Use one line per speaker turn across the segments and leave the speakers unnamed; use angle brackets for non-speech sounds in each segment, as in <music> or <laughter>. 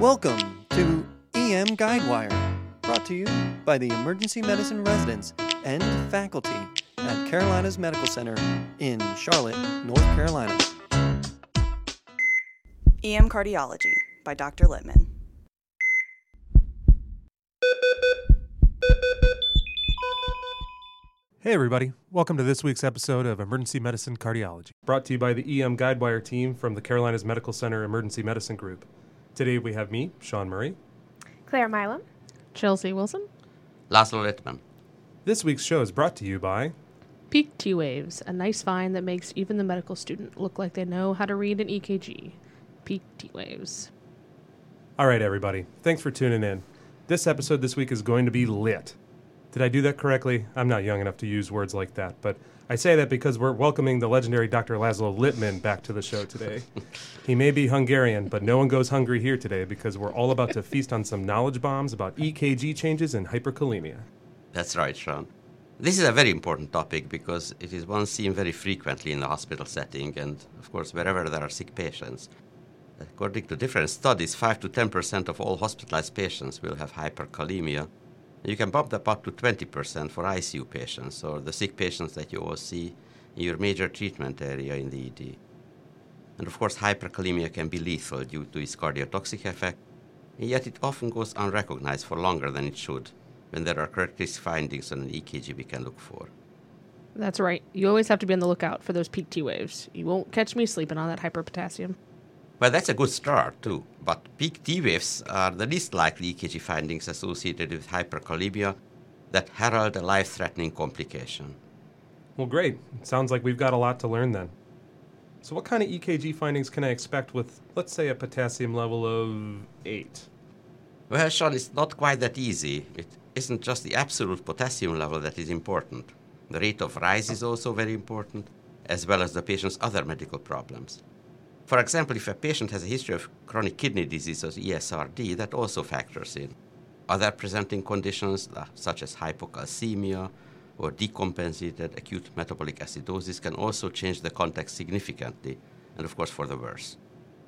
Welcome to EM Guidewire, brought to you by the emergency medicine residents and faculty at Carolinas Medical Center in Charlotte, North Carolina.
EM Cardiology by Dr. Littman.
Hey, everybody. Welcome to this week's episode of Emergency Medicine Cardiology, brought to you by the EM Guidewire team from the Carolinas Medical Center Emergency Medicine Group. Today we have me, Sean Murray.
Claire Milam.
Chelsea Wilson.
Laszlo Littman.
This week's show is brought to you by
Peak T Waves, a nice find that makes even the medical student look like they know how to read an EKG. Peak T Waves.
All right, everybody. Thanks for tuning in. This episode this week is going to be lit. Did I do that correctly? I'm not young enough to use words like that, but I say that because we're welcoming the legendary Dr. Laszlo Littman back to the show today. he may be Hungarian, but no one goes hungry here today because we're all about to feast on some knowledge bombs about EKG changes and hyperkalemia.
That's right, Sean. This is a very important topic because it is one seen very frequently in the hospital setting and, of course, wherever there are sick patients. According to different studies, 5 to 10% of all hospitalized patients will have hyperkalemia. You can bump that up to 20% for ICU patients or the sick patients that you all see in your major treatment area in the ED. And of course, hyperkalemia can be lethal due to its cardiotoxic effect, yet it often goes unrecognized for longer than it should when there are characteristic findings on an EKG we can look for.
That's right. You always have to be on the lookout for those peak T waves. You won't catch me sleeping on that hyperpotassium.
Well, that's a good start, too. But peak T waves are the least likely EKG findings associated with hyperkalemia that herald a life threatening complication.
Well, great. Sounds like we've got a lot to learn then. So, what kind of EKG findings can I expect with, let's say, a potassium level of 8?
Well, Sean, it's not quite that easy. It isn't just the absolute potassium level that is important. The rate of rise is oh. also very important, as well as the patient's other medical problems. For example, if a patient has a history of chronic kidney disease or ESRD, that also factors in. Other presenting conditions, uh, such as hypocalcemia or decompensated acute metabolic acidosis, can also change the context significantly, and of course, for the worse.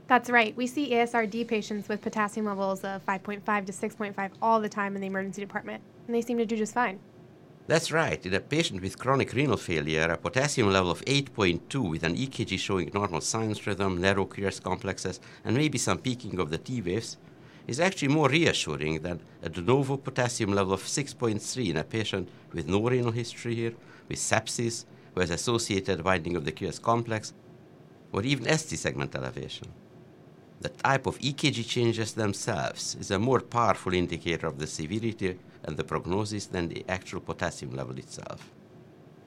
That's right. We see ESRD patients with potassium levels of 5.5 to 6.5 all the time in the emergency department, and they seem to do just fine.
That's right. In a patient with chronic renal failure, a potassium level of 8.2 with an EKG showing normal sinus rhythm, narrow QRS complexes, and maybe some peaking of the T waves is actually more reassuring than a de novo potassium level of 6.3 in a patient with no renal history here, with sepsis, has associated widening of the QRS complex, or even ST segment elevation. The type of EKG changes themselves is a more powerful indicator of the severity and the prognosis than the actual potassium level itself.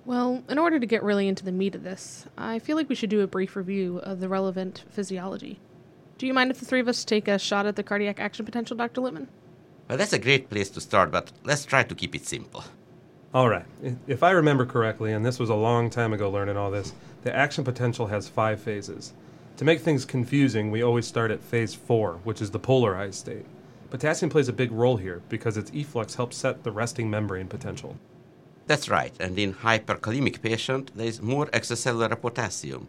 Well, in order to get really into the meat of this, I feel like we should do a brief review of the relevant physiology. Do you mind if the three of us take a shot at the cardiac action potential, Dr. Littman?
Well, that's a great place to start, but let's try to keep it simple.
All right. If I remember correctly, and this was a long time ago learning all this, the action potential has five phases. To make things confusing, we always start at phase four, which is the polarized state. Potassium plays a big role here because its efflux helps set the resting membrane potential.
That's right, and in hyperkalemic patient, there is more extracellular potassium.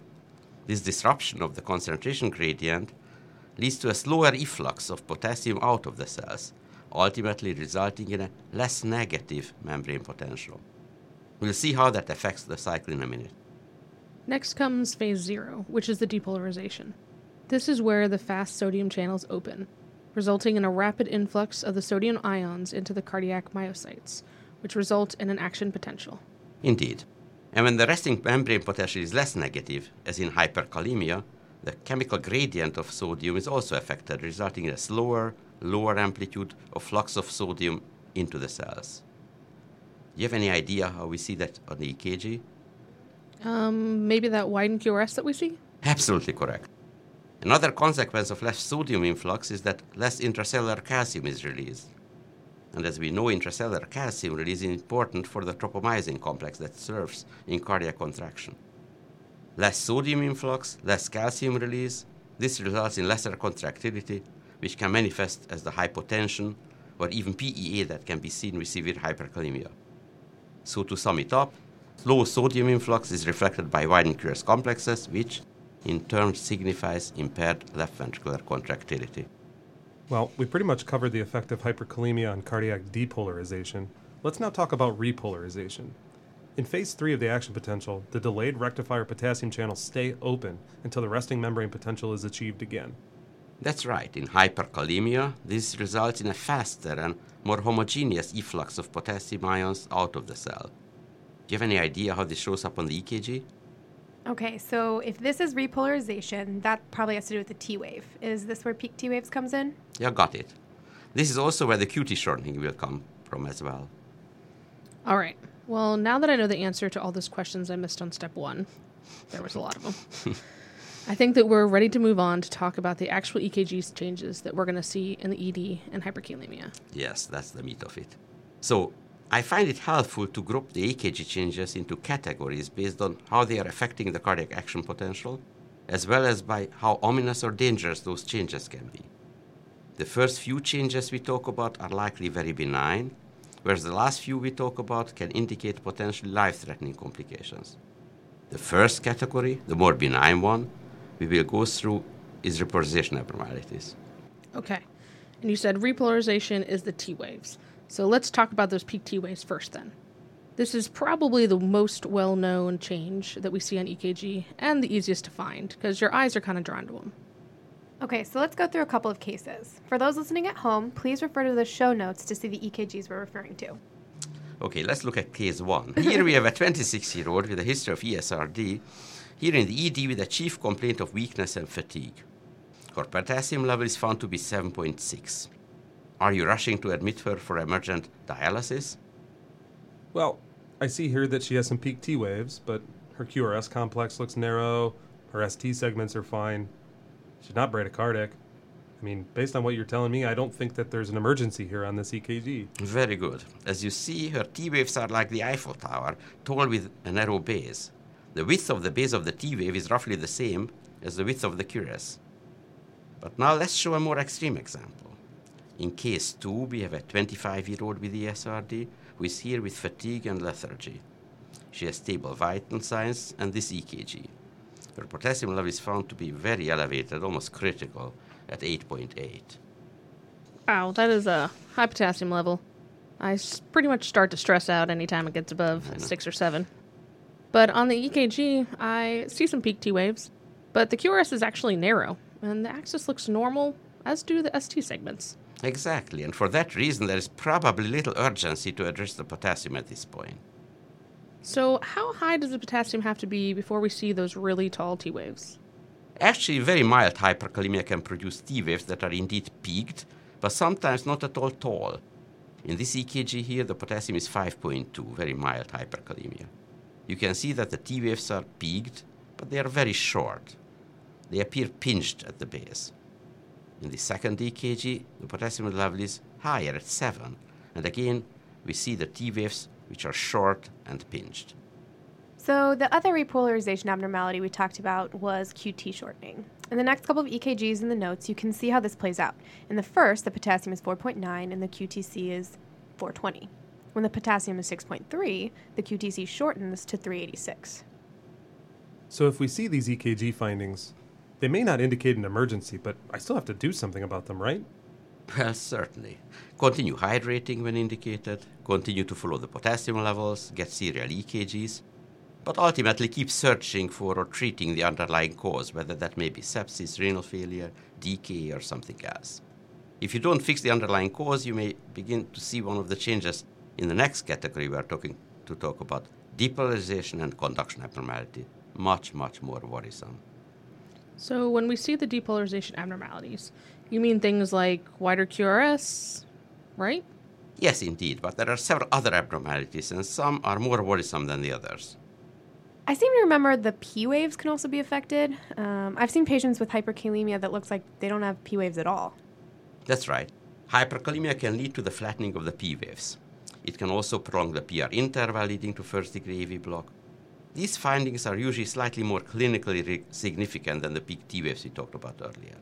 This disruption of the concentration gradient leads to a slower efflux of potassium out of the cells, ultimately resulting in a less negative membrane potential. We'll see how that affects the cycle in a minute.
Next comes phase zero, which is the depolarization. This is where the fast sodium channels open, resulting in a rapid influx of the sodium ions into the cardiac myocytes, which result in an action potential.
Indeed. And when the resting membrane potential is less negative, as in hyperkalemia, the chemical gradient of sodium is also affected, resulting in a slower, lower amplitude of flux of sodium into the cells. Do you have any idea how we see that on the EKG?
Um, maybe that widened QRS that we see?
Absolutely correct. Another consequence of less sodium influx is that less intracellular calcium is released. And as we know, intracellular calcium release is important for the tropomyosin complex that serves in cardiac contraction. Less sodium influx, less calcium release, this results in lesser contractility, which can manifest as the hypotension or even PEA that can be seen with severe hyperkalemia. So, to sum it up, low sodium influx is reflected by widened QRS complexes, which in turn signifies impaired left ventricular contractility.
Well, we pretty much covered the effect of hyperkalemia on cardiac depolarization. Let's now talk about repolarization. In phase 3 of the action potential, the delayed rectifier potassium channels stay open until the resting membrane potential is achieved again.
That's right. In hyperkalemia, this results in a faster and more homogeneous efflux of potassium ions out of the cell. Do you have any idea how this shows up on the EKG?
Okay, so if this is repolarization, that probably has to do with the T wave. Is this where peak T waves comes in?
Yeah, got it. This is also where the QT shortening will come from as well.
All right. Well, now that I know the answer to all those questions I missed on step one, there was a lot of them. <laughs> I think that we're ready to move on to talk about the actual EKG changes that we're going to see in the ED and hyperkalemia.
Yes, that's the meat of it. So, I find it helpful to group the EKG changes into categories based on how they are affecting the cardiac action potential, as well as by how ominous or dangerous those changes can be. The first few changes we talk about are likely very benign, whereas the last few we talk about can indicate potentially life threatening complications. The first category, the more benign one, we will go through is repolarization abnormalities.
Okay. And you said repolarization is the T waves. So let's talk about those peak T waves first then. This is probably the most well known change that we see on EKG and the easiest to find because your eyes are kind of drawn to them.
Okay, so let's go through a couple of cases. For those listening at home, please refer to the show notes to see the EKGs we're referring to.
Okay, let's look at case one. Here we have a 26 year old with a history of ESRD, here in the ED with a chief complaint of weakness and fatigue. Her potassium level is found to be 7.6. Are you rushing to admit her for emergent dialysis?
Well, I see here that she has some peak T waves, but her QRS complex looks narrow, her ST segments are fine. She's not bradycardic. I mean, based on what you're telling me, I don't think that there's an emergency here on this EKG.
Very good. As you see, her T waves are like the Eiffel Tower, tall with a narrow base. The width of the base of the T wave is roughly the same as the width of the QRS. But now let's show a more extreme example. In case 2, we have a 25 year old with ESRD who is here with fatigue and lethargy. She has stable vital signs and this EKG. Her potassium level is found to be very elevated, almost critical, at 8.8.
Wow, that is a high potassium level. I s- pretty much start to stress out anytime it gets above six or seven. But on the EKG, I see some peak T waves, but the QRS is actually narrow, and the axis looks normal, as do the ST segments.
Exactly, and for that reason, there is probably little urgency to address the potassium at this point.
So, how high does the potassium have to be before we see those really tall T waves?
Actually, very mild hyperkalemia can produce T waves that are indeed peaked, but sometimes not at all tall. In this EKG here, the potassium is 5.2, very mild hyperkalemia. You can see that the T waves are peaked, but they are very short. They appear pinched at the base. In the second EKG, the potassium level is higher at 7, and again, we see the T waves which are short and pinched.
So the other repolarization abnormality we talked about was QT shortening. In the next couple of EKGs in the notes, you can see how this plays out. In the first, the potassium is 4.9 and the QTC is 420. When the potassium is 6.3, the QTC shortens to 386.
So if we see these EKG findings, they may not indicate an emergency, but I still have to do something about them, right?
Well, certainly. Continue hydrating when indicated, continue to follow the potassium levels, get serial EKGs, but ultimately keep searching for or treating the underlying cause, whether that may be sepsis, renal failure, DKA, or something else. If you don't fix the underlying cause, you may begin to see one of the changes in the next category we are talking to talk about depolarization and conduction abnormality. Much, much more worrisome.
So, when we see the depolarization abnormalities, you mean things like wider QRS, right?
Yes, indeed, but there are several other abnormalities, and some are more worrisome than the others.
I seem to remember the P waves can also be affected. Um, I've seen patients with hyperkalemia that looks like they don't have P waves at all.
That's right. Hyperkalemia can lead to the flattening of the P waves. It can also prolong the PR interval, leading to first degree AV block. These findings are usually slightly more clinically significant than the peak T waves we talked about earlier.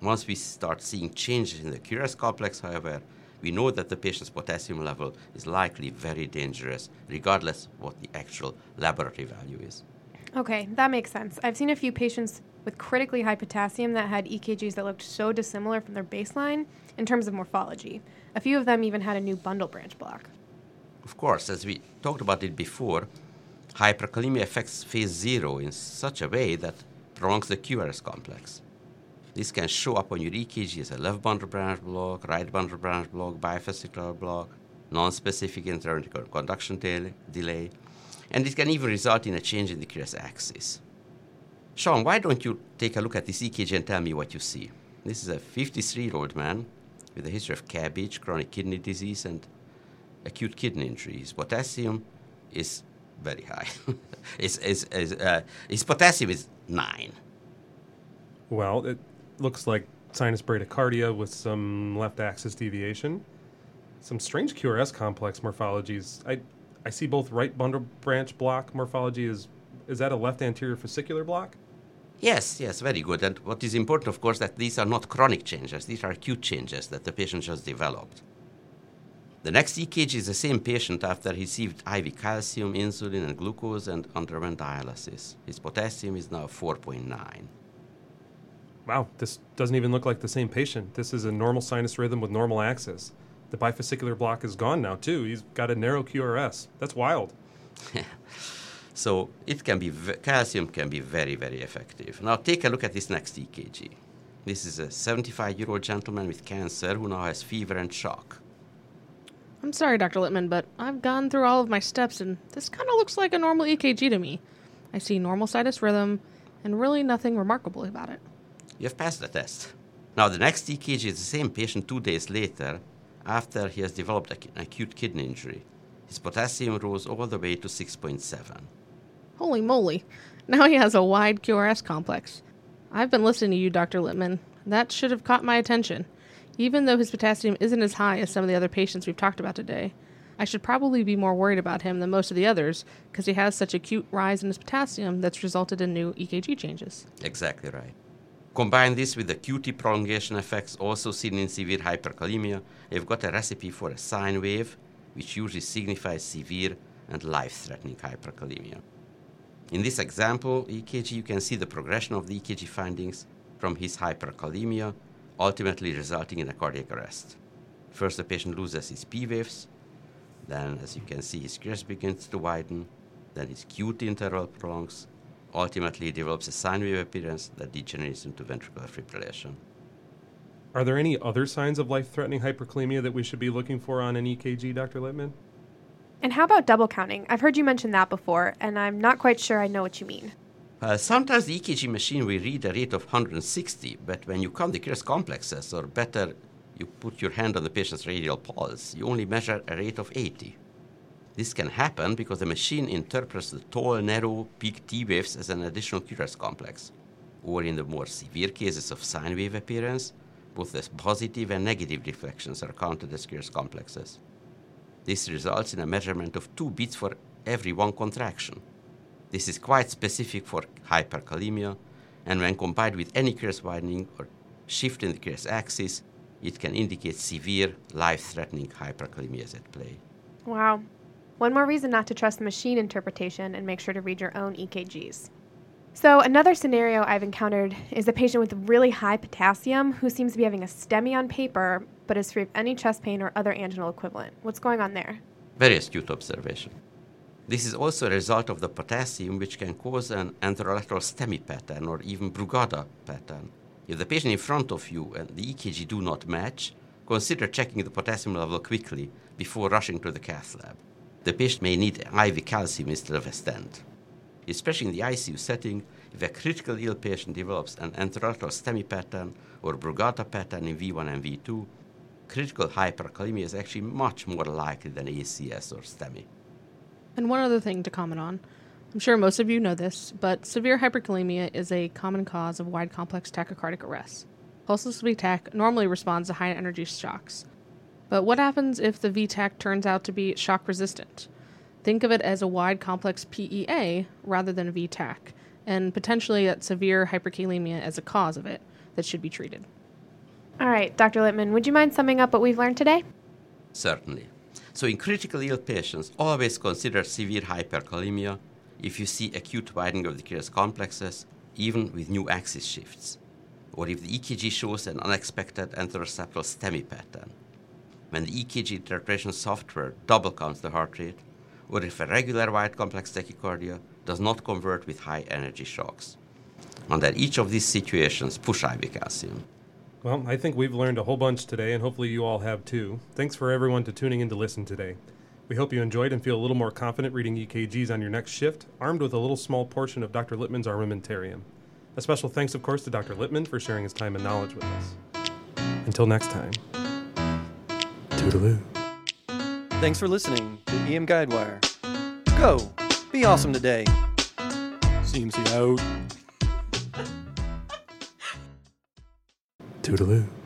Once we start seeing changes in the QRS complex, however, we know that the patient's potassium level is likely very dangerous, regardless what the actual laboratory value is.
Okay, that makes sense. I've seen a few patients with critically high potassium that had EKGs that looked so dissimilar from their baseline in terms of morphology. A few of them even had a new bundle branch block.
Of course, as we talked about it before, hyperkalemia affects phase zero in such a way that prolongs the QRS complex. This can show up on your EKG as a left bundle branch block, right bundle branch block, bifascicular block, non-specific intraventricular conduction del- delay, and it can even result in a change in the QRS axis. Sean, why don't you take a look at this EKG and tell me what you see? This is a 53-year-old man with a history of CABG, chronic kidney disease, and acute kidney injury. His potassium is very high. <laughs> his, his, his, uh, his potassium is 9.
Well, it looks like sinus bradycardia with some left axis deviation. Some strange QRS complex morphologies. I, I see both right bundle branch block morphology is is that a left anterior fascicular block?
Yes, yes, very good. And what is important, of course, that these are not chronic changes. These are acute changes that the patient just developed. The next EKG is the same patient after he received IV calcium, insulin, and glucose and underwent dialysis. His potassium is now 4.9.
Wow, this doesn't even look like the same patient. This is a normal sinus rhythm with normal axis. The bifascicular block is gone now, too. He's got a narrow QRS. That's wild. <laughs>
so it can be v- calcium can be very very effective. Now take a look at this next EKG. This is a 75 year old gentleman with cancer who now has fever and shock.
I'm sorry, Dr. Littman, but I've gone through all of my steps and this kind of looks like a normal EKG to me. I see normal sinus rhythm and really nothing remarkable about it.
You have passed the test. Now, the next EKG is the same patient two days later after he has developed an acute kidney injury. His potassium rose all the way to 6.7.
Holy moly. Now he has a wide QRS complex. I've been listening to you, Dr. Littman. That should have caught my attention. Even though his potassium isn't as high as some of the other patients we've talked about today, I should probably be more worried about him than most of the others because he has such acute rise in his potassium that's resulted in new EKG changes.
Exactly right. Combine this with the QT prolongation effects also seen in severe hyperkalemia, you've got a recipe for a sine wave, which usually signifies severe and life threatening hyperkalemia. In this example, EKG, you can see the progression of the EKG findings from his hyperkalemia, ultimately resulting in a cardiac arrest. First, the patient loses his P waves, then, as you can see, his QRS begins to widen, then his QT interval prolongs, ultimately develops a sine wave appearance that degenerates into ventricular fibrillation.
Are there any other signs of life threatening hyperkalemia that we should be looking for on an EKG, Dr. Littman?
And how about double counting? I've heard you mention that before, and I'm not quite sure I know what you mean.
Uh, sometimes the EKG machine will read a rate of 160, but when you count the QRS complexes, or better, you put your hand on the patient's radial pulse, you only measure a rate of 80. This can happen because the machine interprets the tall, narrow peak T waves as an additional QRS complex. Or in the more severe cases of sine wave appearance, both the positive and negative reflections are counted as QRS complexes. This results in a measurement of two beats for every one contraction. This is quite specific for hyperkalemia, and when combined with any QRS widening or shift in the QRS axis, it can indicate severe, life threatening hyperkalemia is at play.
Wow. One more reason not to trust the machine interpretation and make sure to read your own EKGs. So, another scenario I've encountered is a patient with really high potassium who seems to be having a STEMI on paper but is free of any chest pain or other anginal equivalent. What's going on there?
Very astute observation. This is also a result of the potassium, which can cause an anterolateral STEMI pattern or even Brugada pattern. If the patient in front of you and the EKG do not match, consider checking the potassium level quickly before rushing to the cath lab. The patient may need IV calcium instead of a stent. Especially in the ICU setting, if a critical ill patient develops an anterolateral STEMI pattern or Brugada pattern in V1 and V2, critical hyperkalemia is actually much more likely than ACS or STEMI.
And one other thing to comment on. I'm sure most of you know this, but severe hyperkalemia is a common cause of wide complex tachycardic arrest. Pulseless VTAC normally responds to high energy shocks. But what happens if the VTAC turns out to be shock resistant? Think of it as a wide complex PEA rather than a VTAC, and potentially that severe hyperkalemia as a cause of it that should be treated.
All right, Dr. Littman, would you mind summing up what we've learned today?
Certainly. So, in critically ill patients, always consider severe hyperkalemia if you see acute widening of the QRS complexes, even with new axis shifts, or if the EKG shows an unexpected anteroseptal STEMI pattern, when the EKG interpretation software double counts the heart rate, or if a regular wide complex tachycardia does not convert with high energy shocks. Under each of these situations, push IV calcium.
Well, I think we've learned a whole bunch today, and hopefully you all have too. Thanks for everyone to tuning in to listen today. We hope you enjoyed and feel a little more confident reading EKGs on your next shift, armed with a little small portion of Dr. Littman's armamentarium. A special thanks, of course, to Dr. Littman for sharing his time and knowledge with us. Until next time, toodaloo.
Thanks for listening to EM Guidewire. Go! Be awesome today. CMC out.
Toodaloo.